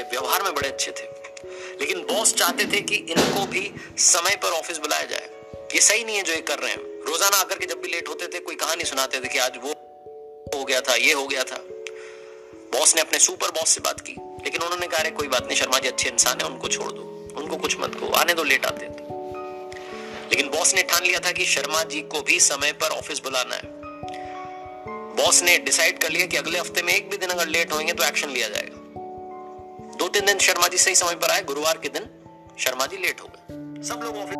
व्यवहार में बड़े अच्छे थे। लेकिन बॉस चाहते थे कि इनको भी समय पर ऑफ़िस बुलाया जाए। ये सही नहीं है जो ये कर रहे हैं। रोज़ाना आकर के जब भी लेट होते थे, कोई कहानी सुनाते थे कि आज वो हो गया था, ये हो गया था। बॉस ने अपने सुपर बॉस से बात की। लेकिन उन्होंने कहा कोई बात नहीं, शर्मा जी अच्छे इंसान है, उनको छोड़ दो। उनको कुछ मत को आने दो लेट आते थे लेकिन बॉस ने ठान लिया था कि शर्मा जी को भी समय पर ऑफ़िस बुलाना है। बॉस ने डिसाइड कर लिया कि अगले हफ़्ते में एक भी दिन अगर लेट होंगे तो एक्शन लिया जाएगा। तीन दिन शर्मा जी सही समय पर आए, गुरुवार के दिन शर्मा जी लेट हो गए। सब लोग ऑफ़िस